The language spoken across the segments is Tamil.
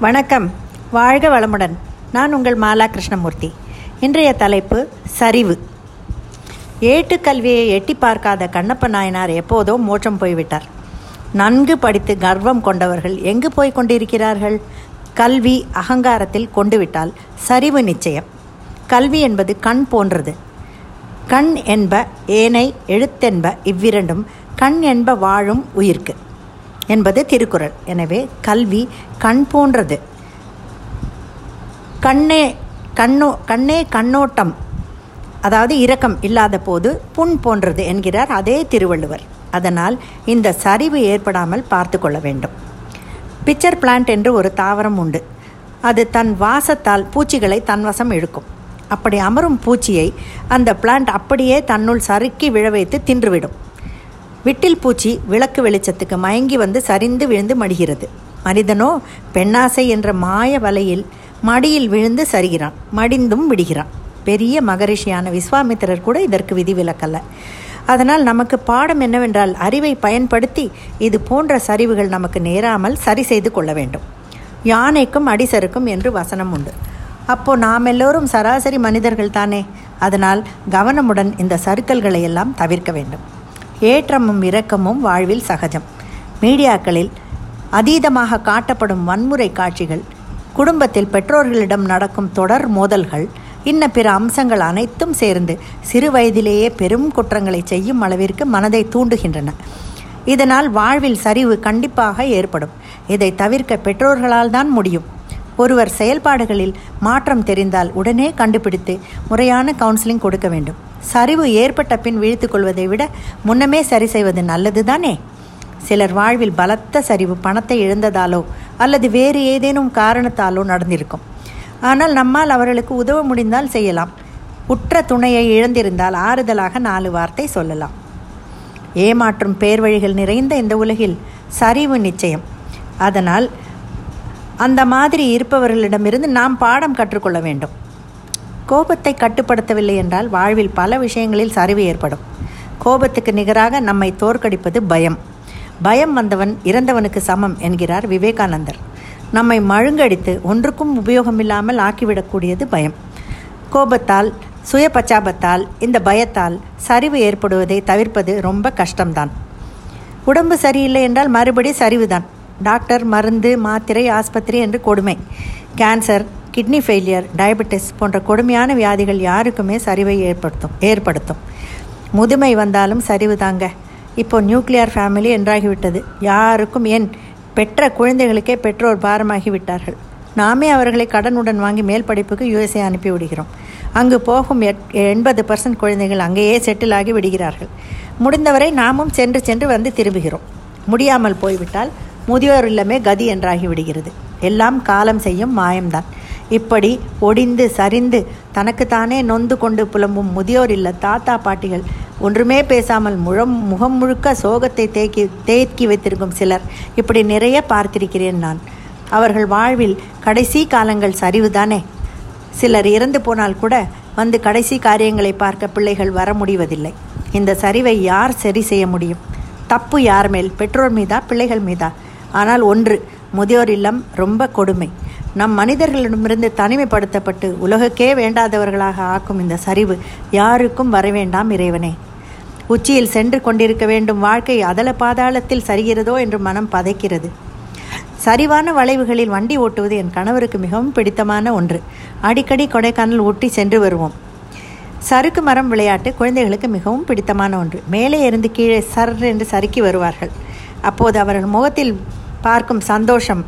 வணக்கம். வாழ்க வளமுடன். நான் உங்கள் மாலா கிருஷ்ணமூர்த்தி. இன்றைய தலைப்பு சரிவு. ஏட்டுக்கல்வியை எட்டி பார்க்காத கண்ணப்ப நாயனார் எப்போதோ மோட்சம் போய்விட்டார். நன்கு படித்து கர்வம் கொண்டவர்கள் எங்கு போய் கொண்டிருக்கிறார்கள்? கல்வி அகங்காரத்தில் கொண்டுவிட்டால் சரிவு நிச்சயம். கல்வி என்பது கண் போன்றது. கண் என்ப ஏனை எழுத்தென்ப இவ்விரண்டும் கண் என்ப வாழும் உயிர்க்கு. என்பது திருக்குறள். எனவே கல்வி கண் போன்றது. கண்ணே கண்ணோ கண்ணே கண்ணோட்டம் அதாவது இரக்கம் இல்லாத போது புண் போன்றது என்கிறார் அதே திருவள்ளுவர். அதனால் இந்த சரிவு ஏற்படாமல் பார்த்து கொள்ள வேண்டும். பிக்சர் பிளான்ட் என்று ஒரு தாவரம் உண்டு. அது தன் வாசத்தால் பூச்சிகளை தன்வசம் இழுக்கும். அப்படி அமரும் பூச்சியை அந்த பிளான்ட் அப்படியே தன்னுள் சறுக்கி விழ வைத்து தின்றுவிடும். விட்டில் பூச்சி விளக்கு வெளிச்சத்துக்கு மயங்கி வந்து சரிந்து விழுந்து மடிகிறது. மனிதனோ பெண்ணாசை என்ற மாய வலையில் மடியில் விழுந்து சரிகிறான். மடிந்தும் விடுகிறான். பெரிய மகரிஷியான விஸ்வாமித்திரர் கூட இதற்கு விதிவிலக்கல்ல. அதனால் நமக்கு பாடம் என்னவென்றால் அறிவை பயன்படுத்தி இது போன்ற சரிவுகள் நமக்கு நேராமல் சரி செய்து கொள்ள வேண்டும். யானைக்கும் அடிசருக்கும் என்று வசனம் உண்டு. அப்போ நாம் எல்லோரும் சராசரி மனிதர்கள் தானே. அதனால் கவனமுடன் இந்த சறுக்கல்களை எல்லாம் தவிர்க்க வேண்டும். ஏற்றமும் இரக்கமும் வாழ்வில் சகஜம். மீடியாக்களில் அதீதமாக காட்டப்படும் வன்முறை காட்சிகள் குடும்பத்தில் பெற்றோர்களிடம் நடக்கும் தொடர் மோதல்கள் இன்ன பிற அம்சங்கள் அனைத்தும் சேர்ந்து சிறு வயதிலேயே பெரும் குற்றங்களை செய்யும் அளவிற்கு மனதை தூண்டுகின்றன. இதனால் வாழ்வில் சரிவு கண்டிப்பாக ஏற்படும். இதை தவிர்க்க பெற்றோர்களால் தான் முடியும். ஒருவர் செயல்பாடுகளில் மாற்றம் தெரிந்தால் உடனே கண்டுபிடித்து முறையான கவுன்சிலிங் கொடுக்க வேண்டும். சரிவு ஏற்பட்ட பின் விழித்து கொள்வதை விட முன்னமே சரி செய்வது நல்லது தானே? சிலர் வாழ்வில் பலத்த சரிவு பணத்தை இழந்ததாலோ அல்லது வேறு ஏதேனும் காரணத்தாலோ நடந்திருக்கும். ஆனால் நம்மால் அவர்களுக்கு உதவ முடிந்தால் செய்யலாம். உற்ற துணையை இழந்திருந்தால் ஆறுதலாக நாலு வார்த்தை சொல்லலாம். ஏமாற்றும் பேர் வழிகள் நிறைந்த இந்த உலகில் சரிவு நிச்சயம். அதனால் அந்த மாதிரி இருப்பவர்களிடமிருந்து நாம் பாடம் கற்றுக்கொள்ள வேண்டும். கோபத்தை கட்டுப்படுத்தவில்லை என்றால் வாழ்வில் பல விஷயங்களில் சரிவு ஏற்படும். கோபத்துக்கு நிகராக நம்மை தோற்கடிப்பது பயம். பயம் வந்தவன் இறந்தவனுக்கு சமம் என்கிறார் விவேகானந்தர். நம்மை மழுங்கடித்து ஒன்றுக்கும் உபயோகமில்லாமல் ஆக்கிவிடக்கூடியது பயம். கோபத்தால் சுய பச்சாபத்தால் இந்த பயத்தால் சரிவு ஏற்படுவதை தவிர்ப்பது ரொம்ப கஷ்டம்தான். உடம்பு சரியில்லை என்றால் மறுபடி சரிவுதான். டாக்டர் மருந்து மாத்திரை ஆஸ்பத்திரி என்று கொடுமை. கேன்சர் கிட்னி ஃபெயிலியர் டயபெட்டிஸ் போன்ற கொடுமையான வியாதிகள் யாருக்குமே சரிவை ஏற்படுத்தும் ஏற்படுத்தும். முதுமை வந்தாலும் சரிவு தாங்க. இப்போ நியூக்ளியர் ஃபேமிலி என்றாகிவிட்டது. யாருக்கும் ஏன்? பெற்ற குழந்தைகளுக்கே பெற்றோர் பாரமாகி விட்டார்கள். நாமே அவர்களை கடனுடன் வாங்கி மேல் படிப்புக்கு யுஎஸ்ஏ அனுப்பி விடுகிறோம். அங்கு போகும் எண்பது பர்சன்ட் குழந்தைகள் அங்கேயே செட்டில் ஆகி விடுகிறார்கள். முடிந்தவரை நாமும் சென்று சென்று வந்து திரும்புகிறோம். முடியாமல் போய்விட்டால் முதியோர் இல்லமே கதி என்றாகி விடுகிறது. எல்லாம் காலம் செய்யும் மாயம்தான். இப்படி ஒடிந்து சரிந்து தனக்குத்தானே நொந்து கொண்டு புலம்பும் முதியோர் இல்ல தாத்தா பாட்டிகள் ஒன்றுமே பேசாமல் முழம் முகம் முழுக்க சோகத்தை தேக்கி தேக்கி வைத்திருக்கும் சிலர் இப்படி நிறைய பார்த்திருக்கிறேன் நான். அவர்கள் வாழ்வில் கடைசி காலங்கள் சரிவுதானே? சிலர் இறந்து போனால் கூட வந்து கடைசி காரியங்களை பார்க்க பிள்ளைகள் வர முடிவதில்லை. இந்த சரிவை யார் சரி செய்ய முடியும்? தப்பு யார் மேல்? பெற்றோர் மீதா? பிள்ளைகள் மீதா? ஆனால் ஒன்று முதியோர் இல்லம் ரொம்ப கொடுமை. நம் மனிதர்களிடமிருந்து தனிமைப்படுத்தப்பட்டு உலகுக்கே வேண்டாதவர்களாக ஆக்கும் இந்த சரிவு யாருக்கும் வரவேண்டாம் இறைவனே. உச்சியில் சென்று கொண்டிருக்க வேண்டும் வாழ்க்கை அதல பாதாளத்தில் சரிகிறதோ என்று மனம் பதைக்கிறது. சரிவான வளைவுகளில் வண்டி ஓட்டுவது என் கணவருக்கு மிகவும் பிடித்தமான ஒன்று. அடிக்கடி கொடைக்கானல் ஊட்டி சென்று வருவோம். சறுக்கு மரம் விளையாட்டு குழந்தைகளுக்கு மிகவும் பிடித்தமான ஒன்று. மேலே இருந்து கீழே சர் என்று சறுக்கி வருவார்கள். அப்போது அவர்கள் முகத்தில் பார்க்கும் சந்தோஷம்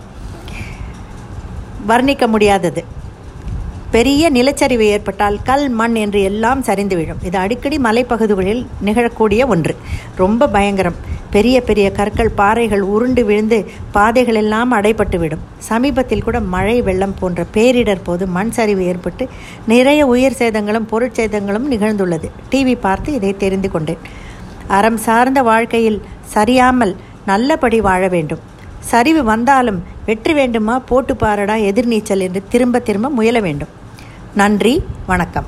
வர்ணிக்க முடியாதது. பெரிய நிலச்சரிவு ஏற்பட்டால் கல் மண் என்று எல்லாம் சரிந்து விழும். இது அடிக்கடி மலைப்பகுதிகளில் நிகழக்கூடிய ஒன்று. ரொம்ப பயங்கரம். பெரிய பெரிய கற்கள் பாறைகள் உருண்டு விழுந்து பாதைகள் எல்லாம் அடைப்பட்டுவிடும் சமீபத்தில் கூட மழை வெள்ளம் போன்ற பேரிடர் போது மண் சரிவு ஏற்பட்டு நிறைய உயிர் சேதங்களும் பொருட்சேதங்களும் நிகழ்ந்துள்ளது. டிவி பார்த்து இதை தெரிந்து கொண்டேன். அறம் சார்ந்த வாழ்க்கையில் சரியாமல் நல்லபடி வாழ வேண்டும். சரிவு வந்தாலும் வெற்றி வேண்டுமா? போட்டு பாரடா எதிர்நீச்சல் என்று திரும்ப திரும்ப முயல வேண்டும். நன்றி வணக்கம்.